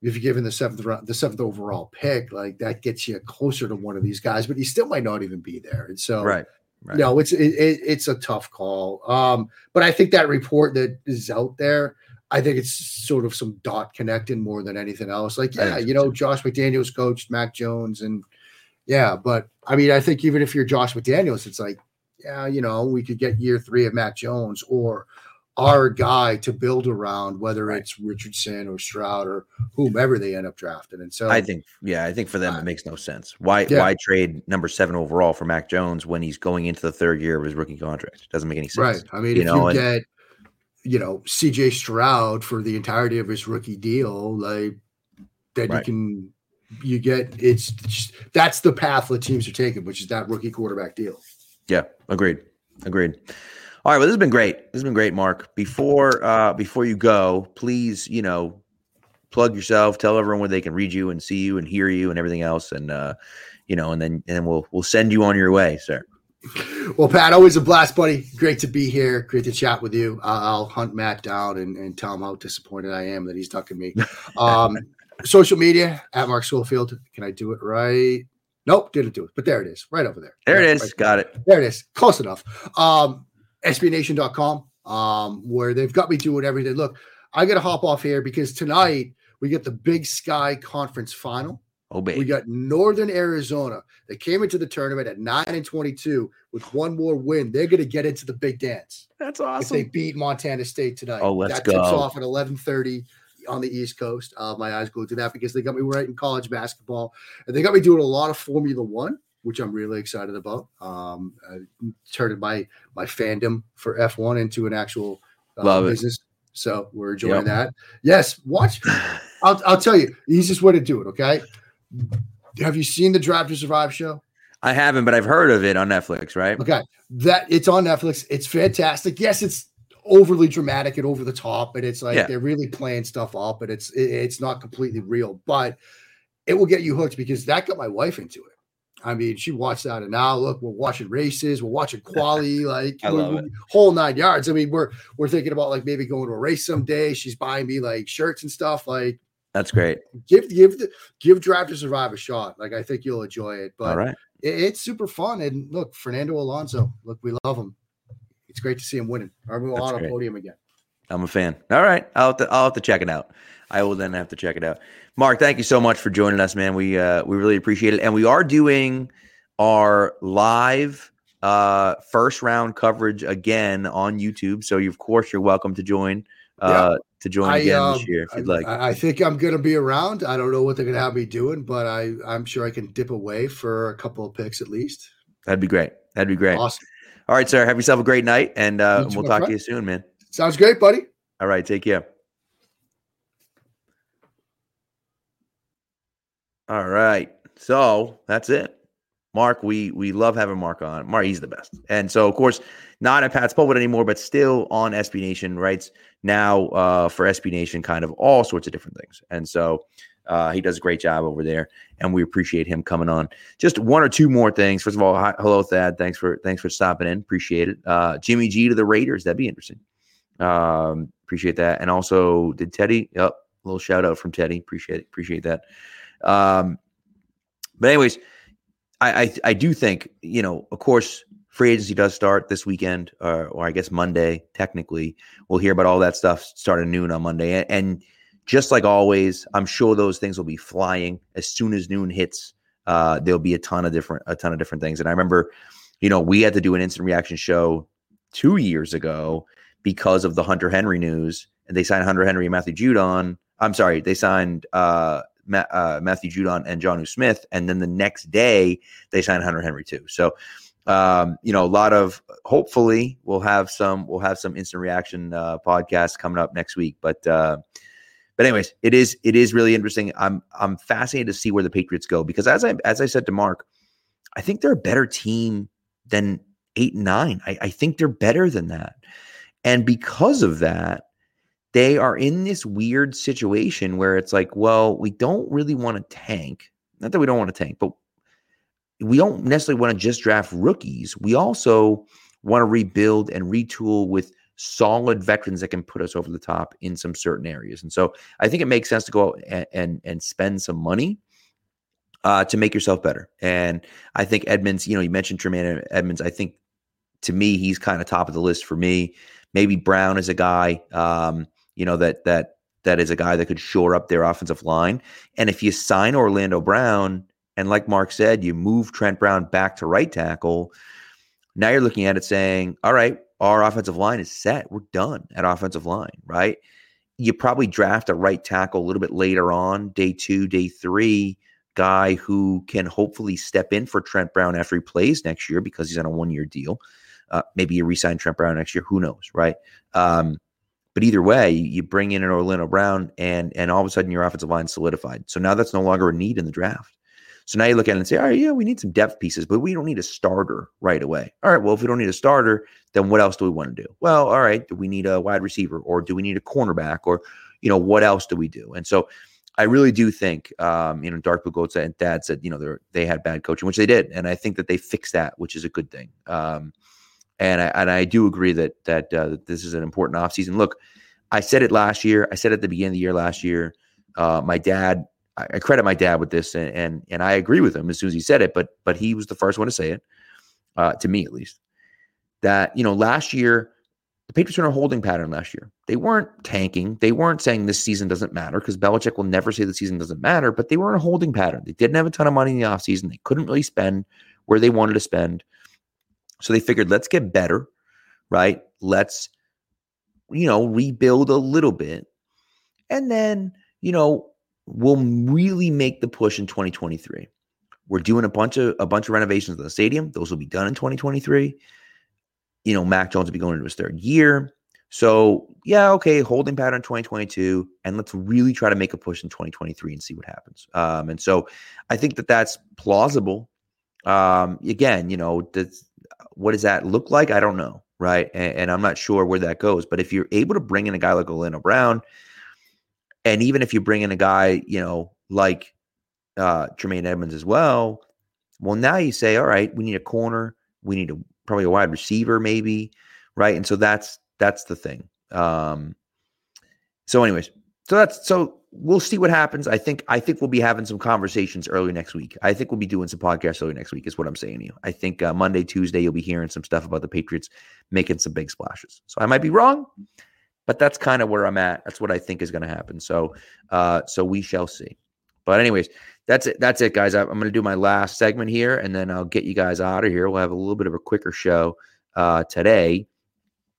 If you're given the seventh round, the seventh overall pick, like that gets you closer to one of these guys, but he still might not even be there. And so, right, right. no, it's it, it's a tough call. Um, but I think that report that is out there I think it's sort of some dot connecting more than anything else. Like, yeah, you know, Josh McDaniels coached Mac Jones, and yeah, but I mean, I think even if you're Josh McDaniels, it's like, yeah, you know, we could get year three of Mac Jones, or our guy to build around, whether it's Richardson or Stroud or whomever they end up drafting. And so I think, yeah, I think for them uh, it makes no sense. Why yeah. why trade number seven overall for Mac Jones when he's going into the third year of his rookie contract? It doesn't make any sense. Right. I mean, you if know, you and, get you know CJ Stroud for the entirety of his rookie deal, like then right. you can you get it's just, that's the path that teams are taking, which is that rookie quarterback deal. Yeah, agreed. Agreed. All right, well, this has been great. This has been great, Mark. Before uh before you go, please, you know, plug yourself, tell everyone where they can read you and see you and hear you and everything else, and uh, you know, and then and then we'll we'll send you on your way, sir. Well, Pat, always a blast, buddy. Great to be here. Great to chat with you. Uh, I'll hunt Matt down and, and tell him how disappointed I am that he's ducking me. Um, social media at Mark Schofield. Can I do it right? Nope, didn't do it, but there it is, right over there. There right, it is. Right Got it. There it is. Close enough. Um, SBNation.com, um, where they've got me doing everything. Look, I got to hop off here because tonight we get the Big Sky Conference Final. Oh, baby. We got Northern Arizona. They came into the tournament at nine and twenty-two with one more win. They're going to get into the big dance. That's awesome. If they beat Montana State tonight. Oh, let's that go. tips off at eleven thirty on the East Coast. Uh, my eyes glued to that because they got me right in college basketball, and they got me doing a lot of Formula One which I'm really excited about. Um, I turned my my fandom for F1 into an actual uh, business. So we're enjoying yep. that. Yes, watch. I'll, I'll tell you, easiest way to do it. Okay. Have you seen the Drive to Survive show? I haven't, but I've heard of it on Netflix. Right. Okay. That it's on Netflix. It's fantastic. Yes, it's overly dramatic and over the top, and it's like yeah. they're really playing stuff up, and it's it's not completely real, but it will get you hooked because that got my wife into it. I mean, she watched that, and now look, we're watching races, we're watching quality, like whole nine yards. I mean, we're we're thinking about like maybe going to a race someday. She's buying me like shirts and stuff. Like that's great. Give give the give Drive to Survive a shot. Like I think you'll enjoy it. But All right. It, it's super fun. And look, Fernando Alonso, look, we love him. It's great to see him winning. Are we on a podium again? I'm a fan. All right, I'll have to, I'll have to check it out. I will then have to check it out. Mark, thank you so much for joining us, man. We uh, we really appreciate it, and we are doing our live uh, first round coverage again on YouTube. So, you, of course, you're welcome to join. Uh, yeah. To join I, again um, this year, if you'd like. I, I think I'm going to be around. I don't know what they're going to have me doing, but I I'm sure I can dip away for a couple of picks at least. That'd be great. That'd be great. Awesome. All right, sir. Have yourself a great night, and uh, we'll talk friend. to you soon, man. Sounds great, buddy. All right, take care. All right. So that's it. Mark, we we love having Mark on. Mark, he's the best. And so, of course, not at Pat's Pulpit anymore, but still on SB Nation, writes now uh, for SB Nation, kind of all sorts of different things. And so uh, he does a great job over there, and we appreciate him coming on. Just one or two more things. First of all, hi, hello Thad. Thanks for thanks for stopping in. Appreciate it. Uh, Jimmy G to the Raiders. That'd be interesting. Um, appreciate that. And also, did Teddy? Yep, a little shout out from Teddy. Appreciate it. Appreciate that. Um, but anyways, I, I, I do think you know, of course, free agency does start this weekend, or, or I guess Monday. Technically, we'll hear about all that stuff starting noon on Monday, and, and just like always, I'm sure those things will be flying as soon as noon hits. Uh, there'll be a ton of different a ton of different things, and I remember, you know, we had to do an instant reaction show two years ago because of the Hunter Henry news, and they signed Hunter Henry and Matthew Judon. I'm sorry, they signed uh, Ma- uh, Matthew Judon and Jonnu Smith, and then the next day they signed Hunter Henry too. So, um, you know, a lot of hopefully we'll have some we'll have some instant reaction uh, podcasts coming up next week. But uh, but anyways, it is it is really interesting. I'm I'm fascinated to see where the Patriots go because as I as I said to Mark, I think they're a better team than eight and nine. I, I think they're better than that, and because of that they are in this weird situation where it's like, well, we don't really want to tank. Not that we don't want to tank, but we don't necessarily want to just draft rookies. We also want to rebuild and retool with solid veterans that can put us over the top in some certain areas. And so I think it makes sense to go out and and, and spend some money uh, to make yourself better. And I think Edmunds, you know, you mentioned Tremaine Edmunds. I think to me, he's kind of top of the list for me. Maybe Brown is a guy. Um, you know that that that is a guy that could shore up their offensive line. And if you sign Orlando Brown, and like Mark said, you move Trent Brown back to right tackle, now you're looking at it saying, all right, our offensive line is set. We're done at offensive line, right? You probably draft a right tackle a little bit later on, day two, day three, guy who can hopefully step in for Trent Brown after he plays next year because he's on a one year deal. Uh, maybe you resign Trent Brown next year. Who knows, right? Um, but either way, you bring in an Orlando Brown, and and all of a sudden your offensive line solidified. So now that's no longer a need in the draft. So now you look at it and say, all right, yeah, we need some depth pieces, but we don't need a starter right away. All right, well, if we don't need a starter, then what else do we want to do? Well, all right, do we need a wide receiver, or do we need a cornerback, or you know, what else do we do? And so I really do think, um, you know, Dark Blue Goat and Dad said, you know, they had bad coaching, which they did, and I think that they fixed that, which is a good thing. Um, and I and I do agree that that, uh, that this is an important offseason. Look, I said it last year. I said at the beginning of the year last year. Uh, my dad, I, credit my dad with this, and, and and I agree with him as soon as he said it. But but he was the first one to say it, uh, to me at least. That you know, last year the Patriots were in a holding pattern last year. They weren't tanking. They weren't saying this season doesn't matter because Belichick will never say the season doesn't matter, but they were in a holding pattern. They didn't have a ton of money in the offseason. They couldn't really spend where they wanted to spend. So they figured, let's get better, right? Let's, you know, rebuild a little bit. And then, you know, we'll really make the push in 2023. We're doing a bunch of a bunch of renovations of the stadium. Those will be done in 2023. You know, Mac Jones will be going into his third year. So, yeah, okay, holding pattern 2022, and let's really try to make a push in 2023 and see what happens. Um, and so, I think that that's plausible. Um, again, you know, does, what does that look like? I don't know, right? And, and, I'm not sure where that goes. But if you're able to bring in a guy like Orlando Brown, and even if you bring in a guy, you know, like uh, Tremaine Edmunds as well, well, now you say, all right, we need a corner, we need a probably a wide receiver, maybe, right? And so that's that's the thing. Um, so, anyways, so that's so we'll see what happens. I think I think we'll be having some conversations early next week. I think we'll be doing some podcasts early next week. Is what I'm saying to you. I think uh, Monday, Tuesday, you'll be hearing some stuff about the Patriots making some big splashes. So I might be wrong, but that's kind of where I'm at. That's what I think is going to happen. So, uh, so we shall see. But anyways, that's it. That's it, guys. I'm going to do my last segment here, and then I'll get you guys out of here. We'll have a little bit of a quicker show uh, today,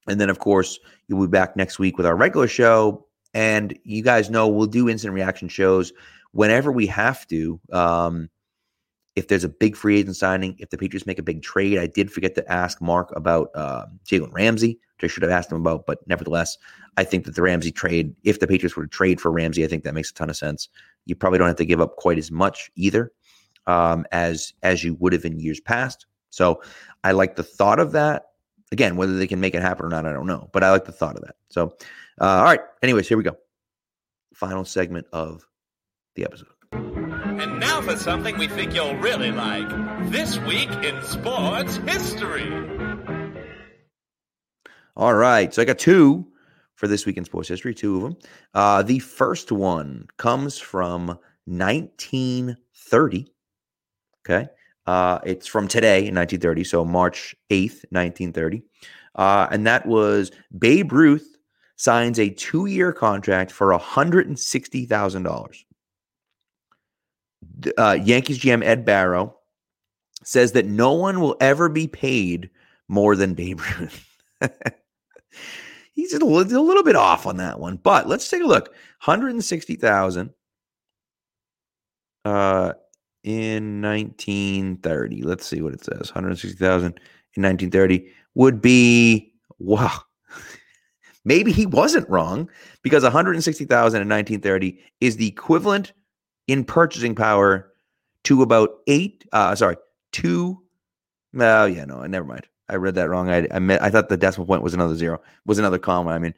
and then of course you'll be back next week with our regular show and you guys know we'll do instant reaction shows whenever we have to. Um, if there's a big free agent signing, if the Patriots make a big trade, I did forget to ask Mark about uh, Jalen Ramsey, which I should have asked him about. But nevertheless, I think that the Ramsey trade, if the Patriots were to trade for Ramsey, I think that makes a ton of sense. You probably don't have to give up quite as much either um, as as you would have in years past. So I like the thought of that. Again, whether they can make it happen or not, I don't know. But I like the thought of that. So uh, all right. Anyways, here we go. Final segment of the episode. For something we think you'll really like. This week in sports history. All right. So I got two for this week in sports history, two of them. Uh, the first one comes from 1930. Okay. Uh, it's from today in 1930. So March 8th, 1930. Uh, and that was Babe Ruth signs a two year contract for $160,000. Uh, Yankees GM Ed Barrow says that no one will ever be paid more than Babe Ruth. He's a little, a little, bit off on that one, but let's take a look. 160,000 uh, in 1930. Let's see what it says. 160,000 in 1930 would be wow. Maybe he wasn't wrong because 160,000 in 1930 is the equivalent in purchasing power to about eight. Uh, sorry, two. Oh yeah, no, never mind. I read that wrong. I I, meant, I thought the decimal point was another zero, was another comma. I mean,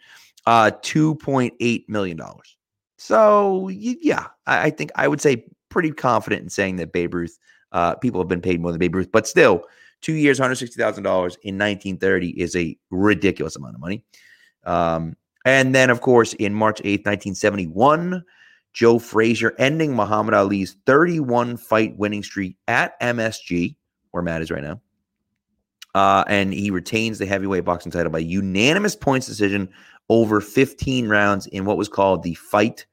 uh, two point eight million dollars. So yeah, I, I, think I would say pretty confident in saying that Babe Ruth. Uh, people have been paid more than Babe Ruth, but still, two years, hundred sixty thousand dollars in nineteen thirty is a ridiculous amount of money. Um, and then, of course, in March 8th, 1971, Joe Frazier ending Muhammad Ali's 31 fight winning streak at MSG, where Matt is right now. Uh, and he retains the heavyweight boxing title by unanimous points decision over 15 rounds in what was called the fight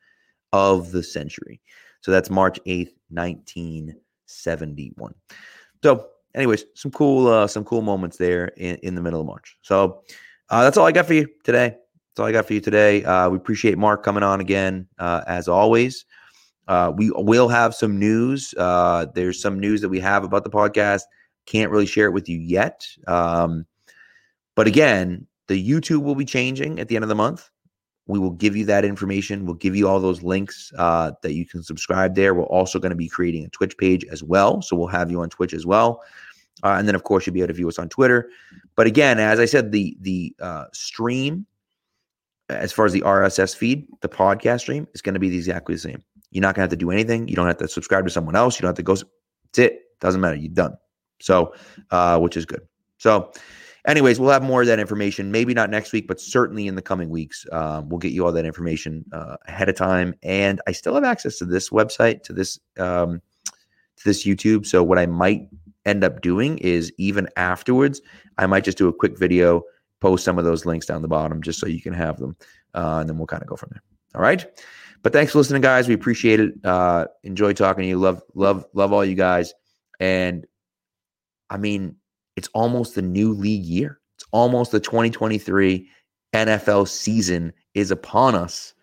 of the century. So that's March 8th, 1971. So anyways, some cool uh, some cool moments there in, in the middle of March. So uh, that's all I got for you today. That's all I got for you today. Uh, we appreciate Mark coming on again uh, as always. Uh, we will have some news. Uh, there's some news that we have about the podcast. Can't really share it with you yet. Um, but again, the YouTube will be changing at the end of the month. We will give you that information. We'll give you all those links uh, that you can subscribe there. We're also going to be creating a Twitch page as well. So we'll have you on Twitch as well. Uh, and then, of course, you'll be able to view us on Twitter. But again, as I said, the the uh, stream, as far as the RSS feed, the podcast stream is going to be exactly the same. You're not going to have to do anything. You don't have to subscribe to someone else. You don't have to go. That's it. Doesn't matter. You're done. So, uh, which is good. So, anyways, we'll have more of that information. Maybe not next week, but certainly in the coming weeks. Um, we'll get you all that information uh, ahead of time. And I still have access to this website, to this um, to this YouTube. So what I might end up doing is even afterwards, I might just do a quick video, post some of those links down the bottom, just so you can have them, uh, and then we'll kind of go from there. All right. But thanks for listening, guys. We appreciate it. Uh, enjoy talking to you. Love, love, love all you guys. And I mean, it's almost the new league year. It's almost the 2023 NFL season is upon us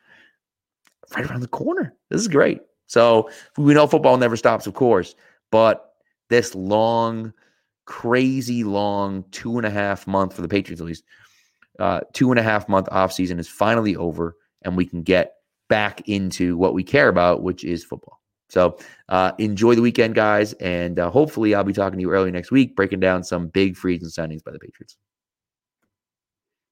right around the corner. This is great. So we know football never stops, of course, but this long, crazy long two and a half month for the Patriots, at least, uh, two and a half month off season is finally over, and we can get back into what we care about, which is football. So uh, enjoy the weekend, guys, and uh, hopefully I'll be talking to you early next week, breaking down some big free agent signings by the Patriots.